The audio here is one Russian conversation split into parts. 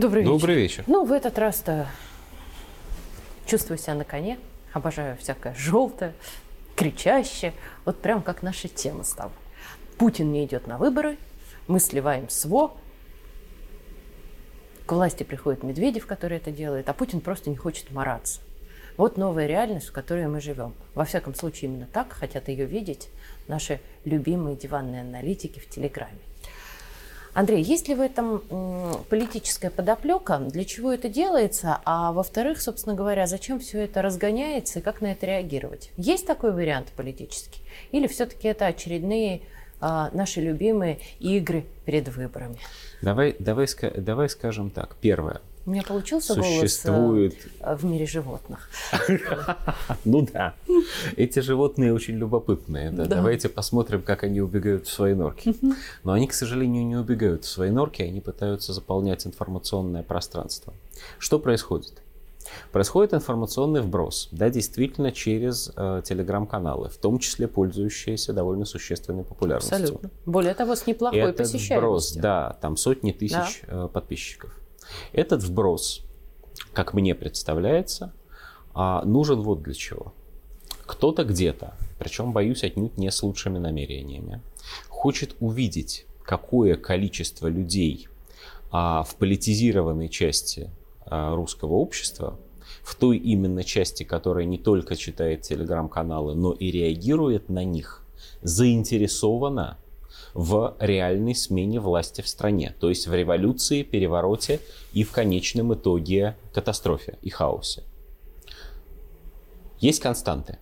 Добрый вечер. Добрый вечер. Ну, в этот раз-то чувствую себя на коне. Обожаю всякое желтое, кричащее. Вот прям как наша тема стала. Путин не идет на выборы, мы сливаем СВО. К власти приходит Медведев, который это делает, а Путин просто не хочет мараться. Вот новая реальность, в которой мы живем. Во всяком случае, именно так хотят ее видеть наши любимые диванные аналитики в Телеграме. Андрей, есть ли в этом политическая подоплека? Для чего это делается? А во-вторых, собственно говоря, зачем все это разгоняется и как на это реагировать? Есть такой вариант политический? Или все-таки это очередные а, наши любимые игры перед выборами? Давай, давай, давай скажем так. Первое. У меня получился Существует... голос э, в мире животных. Ну да. Эти животные очень любопытные. Давайте посмотрим, как они убегают в свои норки. Но они, к сожалению, не убегают в свои норки, они пытаются заполнять информационное пространство. Что происходит? Происходит информационный вброс, да, действительно через э, телеграм-каналы, в том числе пользующиеся довольно существенной популярностью. Абсолютно. Более того, с неплохой Этот посещаемостью. вброс, да, там сотни тысяч да. э, подписчиков. Этот вброс, как мне представляется, а, нужен вот для чего. Кто-то где-то, причем, боюсь, отнюдь не с лучшими намерениями, хочет увидеть, какое количество людей а, в политизированной части а, русского общества, в той именно части, которая не только читает телеграм-каналы, но и реагирует на них, заинтересована в реальной смене власти в стране, то есть в революции, перевороте и в конечном итоге катастрофе и хаосе. Есть константы.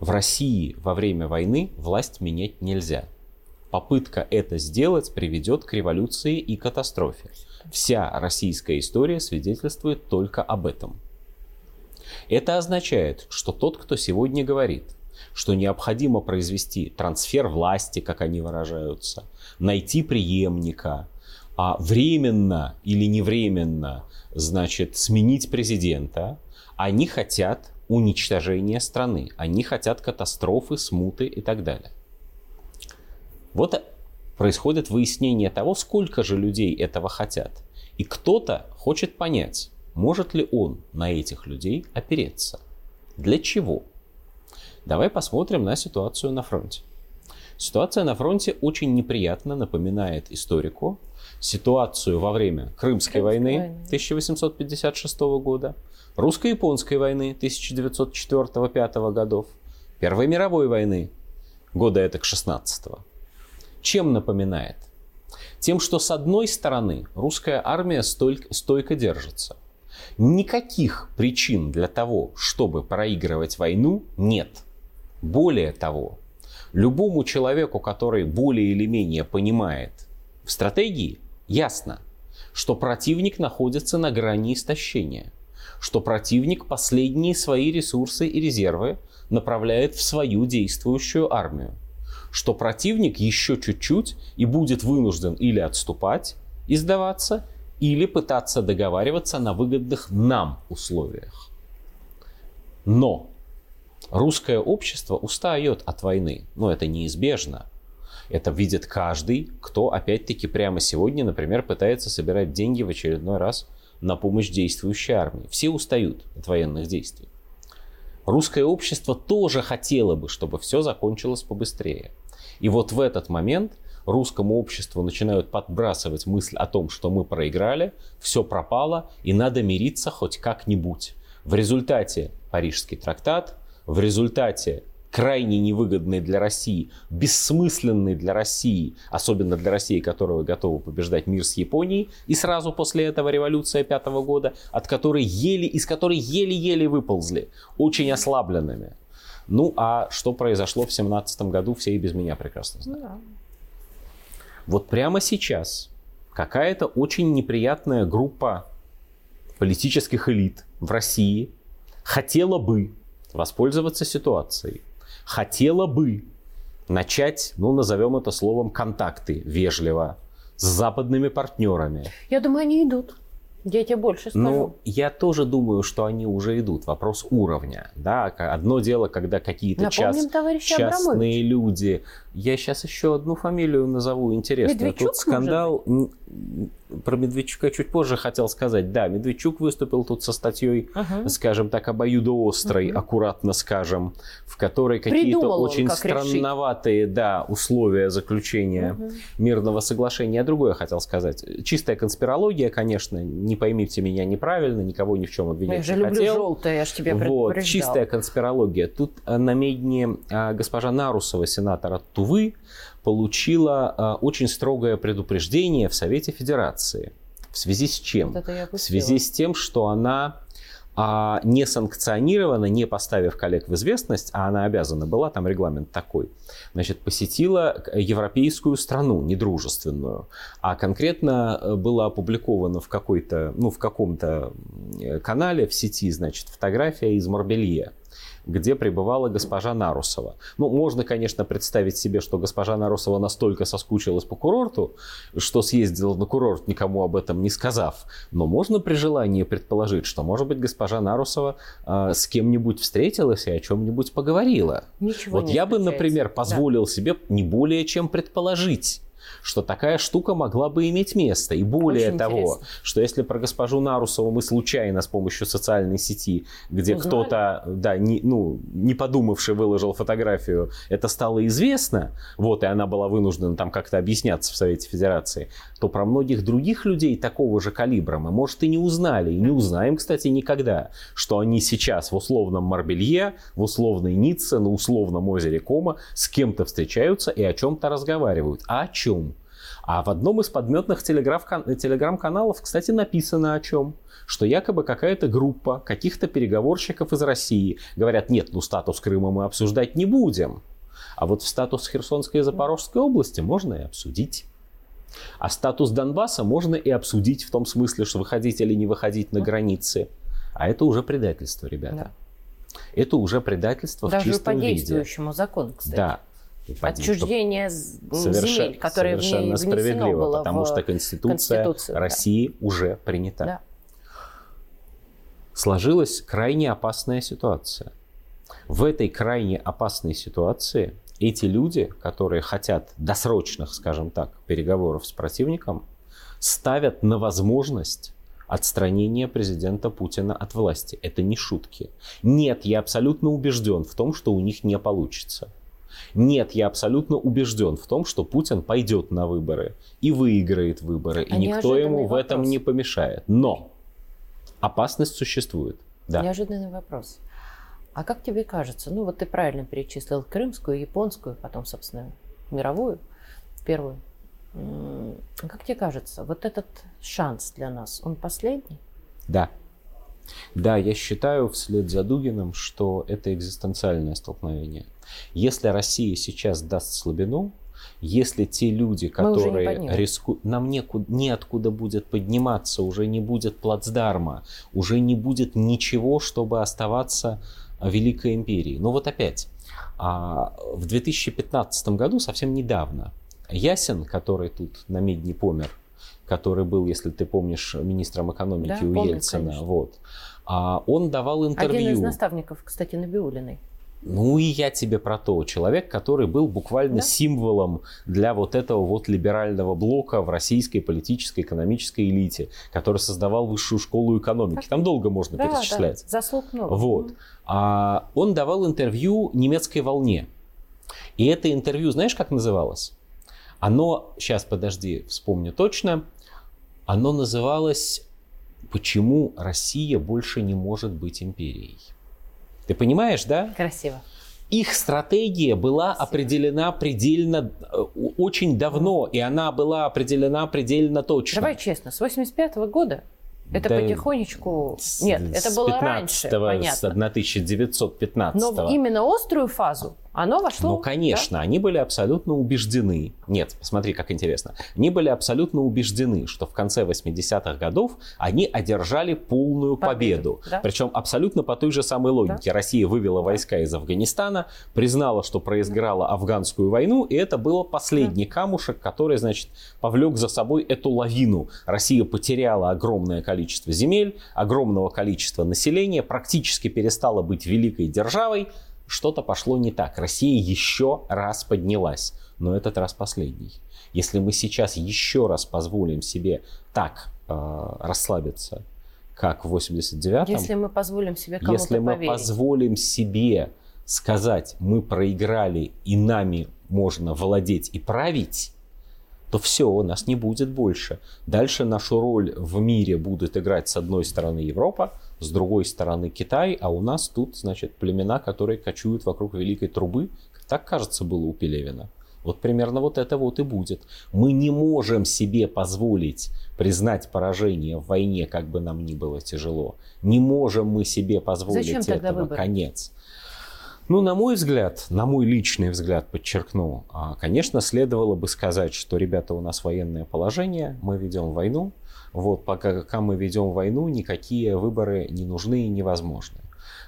В России во время войны власть менять нельзя. Попытка это сделать приведет к революции и катастрофе. Вся российская история свидетельствует только об этом. Это означает, что тот, кто сегодня говорит, что необходимо произвести трансфер власти, как они выражаются, найти преемника, а временно или невременно, значит, сменить президента, они хотят уничтожения страны, они хотят катастрофы, смуты и так далее. Вот происходит выяснение того, сколько же людей этого хотят. И кто-то хочет понять, может ли он на этих людей опереться. Для чего? Давай посмотрим на ситуацию на фронте. Ситуация на фронте очень неприятно напоминает историку ситуацию во время Крымской, Крымской войны, войны 1856 года, русско-японской войны 1904-1905 годов, Первой мировой войны года это к 16 -го. Чем напоминает? Тем, что с одной стороны русская армия стойко, стойко держится. Никаких причин для того, чтобы проигрывать войну, нет – более того, любому человеку, который более или менее понимает в стратегии, ясно, что противник находится на грани истощения, что противник последние свои ресурсы и резервы направляет в свою действующую армию, что противник еще чуть-чуть и будет вынужден или отступать и сдаваться, или пытаться договариваться на выгодных нам условиях. Но Русское общество устает от войны, но это неизбежно. Это видит каждый, кто опять-таки прямо сегодня, например, пытается собирать деньги в очередной раз на помощь действующей армии. Все устают от военных действий. Русское общество тоже хотело бы, чтобы все закончилось побыстрее. И вот в этот момент русскому обществу начинают подбрасывать мысль о том, что мы проиграли, все пропало и надо мириться хоть как-нибудь. В результате Парижский трактат, в результате крайне невыгодный для России, бессмысленный для России, особенно для России, которая готова побеждать мир с Японией, и сразу после этого революция пятого года, от которой еле, из которой еле-еле выползли, очень ослабленными. Ну, а что произошло в семнадцатом году, все и без меня прекрасно знают. Да. Вот прямо сейчас какая-то очень неприятная группа политических элит в России хотела бы воспользоваться ситуацией. Хотела бы начать, ну, назовем это словом, контакты вежливо с западными партнерами. Я думаю, они идут. Я тебе больше скажу. Ну, я тоже думаю, что они уже идут. Вопрос уровня. Да? Одно дело, когда какие-то час, частные люди. Я сейчас еще одну фамилию назову интересную. Медведчук Тут скандал. Про Медведчука чуть позже хотел сказать. Да, Медведчук выступил тут со статьей, uh-huh. скажем так, обоюдоострой, uh-huh. аккуратно скажем, в которой какие-то очень как странноватые да, условия заключения uh-huh. мирного соглашения. А другое хотел сказать. Чистая конспирология, конечно, не поймите меня неправильно, никого ни в чем обвинять я не же люблю желтое, я же тебе вот, Чистая конспирология. Тут э, на медне э, госпожа Нарусова, сенатор от Тувы, получила а, очень строгое предупреждение в Совете Федерации. В связи с чем? Вот в связи с тем, что она а, не санкционирована, не поставив коллег в известность, а она обязана была, там регламент такой, значит, посетила европейскую страну недружественную, а конкретно э, было опубликовано в какой-то, ну, в каком-то канале в сети, значит, фотография из Марбелье где пребывала госпожа Нарусова. Ну, можно, конечно, представить себе, что госпожа Нарусова настолько соскучилась по курорту, что съездила на курорт, никому об этом не сказав. Но можно при желании предположить, что, может быть, госпожа Нарусова э, с кем-нибудь встретилась и о чем-нибудь поговорила. Ничего вот я бы, например, позволил да. себе не более чем предположить что такая штука могла бы иметь место. И более Очень того, интересно. что если про госпожу Нарусову мы случайно с помощью социальной сети, где кто-то, да, не, ну, не подумавший выложил фотографию, это стало известно, вот, и она была вынуждена там как-то объясняться в Совете Федерации, то про многих других людей такого же калибра мы, может, и не узнали, и не узнаем, кстати, никогда, что они сейчас в условном Марбелье, в условной Ницце, на условном озере Кома с кем-то встречаются и о чем-то разговаривают. А о чем? А в одном из подметных телеграм-каналов, кстати, написано о чем что якобы какая-то группа каких-то переговорщиков из России говорят, нет, ну статус Крыма мы обсуждать не будем. А вот в статус Херсонской и Запорожской области можно и обсудить. А статус Донбасса можно и обсудить в том смысле, что выходить или не выходить на границы. А это уже предательство, ребята. Да. Это уже предательство Даже в чистом по действующему виде. закону, кстати. Да. Отчуждение земель, которые совершенно в справедливо, было потому что Конституция России да. уже принята. Да. Сложилась крайне опасная ситуация. В этой крайне опасной ситуации эти люди, которые хотят досрочных, скажем так, переговоров с противником, ставят на возможность отстранения президента Путина от власти. Это не шутки. Нет, я абсолютно убежден в том, что у них не получится. Нет, я абсолютно убежден в том, что Путин пойдет на выборы и выиграет выборы, а и никто ему в этом не помешает. Но опасность существует. Да. Неожиданный вопрос. А как тебе кажется, ну вот ты правильно перечислил крымскую, японскую, потом, собственно, мировую, первую. Как тебе кажется, вот этот шанс для нас, он последний? Да. Да, я считаю вслед за Дугиным, что это экзистенциальное столкновение. Если Россия сейчас даст слабину, если те люди, которые рискуют, нам некуда, неоткуда будет подниматься, уже не будет плацдарма, уже не будет ничего, чтобы оставаться Великой империи. Но вот опять, а, в 2015 году, совсем недавно, Ясен, который тут на медне помер, который был, если ты помнишь, министром экономики да, у помню, Ельцина, конечно. вот, а, он давал интервью. Один из наставников, кстати, Набиулиной. Ну и я тебе про то. Человек, который был буквально да? символом для вот этого вот либерального блока в российской политической, экономической элите, который создавал высшую школу экономики. Там долго можно да, перечислять. Да, заслуг много. Вот. А он давал интервью немецкой волне. И это интервью, знаешь, как называлось? Оно, сейчас подожди, вспомню точно, оно называлось «Почему Россия больше не может быть империей?» Ты понимаешь, да? Красиво. Их стратегия была Красиво. определена предельно, э, очень давно, и она была определена предельно точно. Давай честно, с 85 -го года это да потихонечку... Нет, это было 15 раньше, понятно. С 1915 -го. Но именно острую фазу оно вошло. Ну, конечно, да? они были абсолютно убеждены. Нет, посмотри, как интересно. Они были абсолютно убеждены, что в конце 80-х годов они одержали полную победу. победу. Да? Причем абсолютно по той же самой логике. Да? Россия вывела войска из Афганистана, признала, что проиграла афганскую войну, и это было последний да. камушек, который, значит, повлек за собой эту лавину. Россия потеряла огромное количество земель, огромного количества населения, практически перестала быть великой державой, что-то пошло не так. Россия еще раз поднялась, но этот раз последний. Если мы сейчас еще раз позволим себе так э, расслабиться, как в 89-м... Если мы позволим себе кому-то Если мы поверить. позволим себе сказать, мы проиграли и нами можно владеть и править, то все, нас не будет больше. Дальше нашу роль в мире будет играть с одной стороны Европа, с другой стороны Китай, а у нас тут, значит, племена, которые кочуют вокруг Великой Трубы. Так, кажется, было у Пелевина. Вот примерно вот это вот и будет. Мы не можем себе позволить признать поражение в войне, как бы нам ни было тяжело. Не можем мы себе позволить Зачем тогда этого. выборы? Конец. Ну, на мой взгляд, на мой личный взгляд, подчеркну, а, конечно, следовало бы сказать, что, ребята, у нас военное положение, мы ведем войну, вот, пока, мы ведем войну, никакие выборы не нужны и невозможны.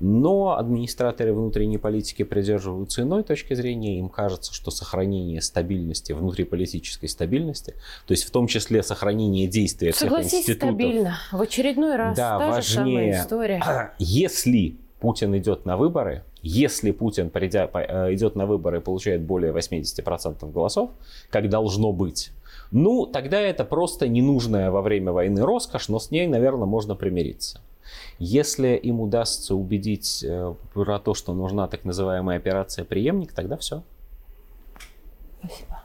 Но администраторы внутренней политики придерживаются иной точки зрения. Им кажется, что сохранение стабильности, внутриполитической стабильности, то есть в том числе сохранение действия всех Согласись, институтов, стабильно. В очередной раз Да, та же самая важнее. история. если Путин идет на выборы, если Путин придя, э, идет на выборы и получает более 80% голосов, как должно быть, ну, тогда это просто ненужная во время войны роскошь, но с ней, наверное, можно примириться. Если им удастся убедить э, про то, что нужна так называемая операция преемник, тогда все. Спасибо.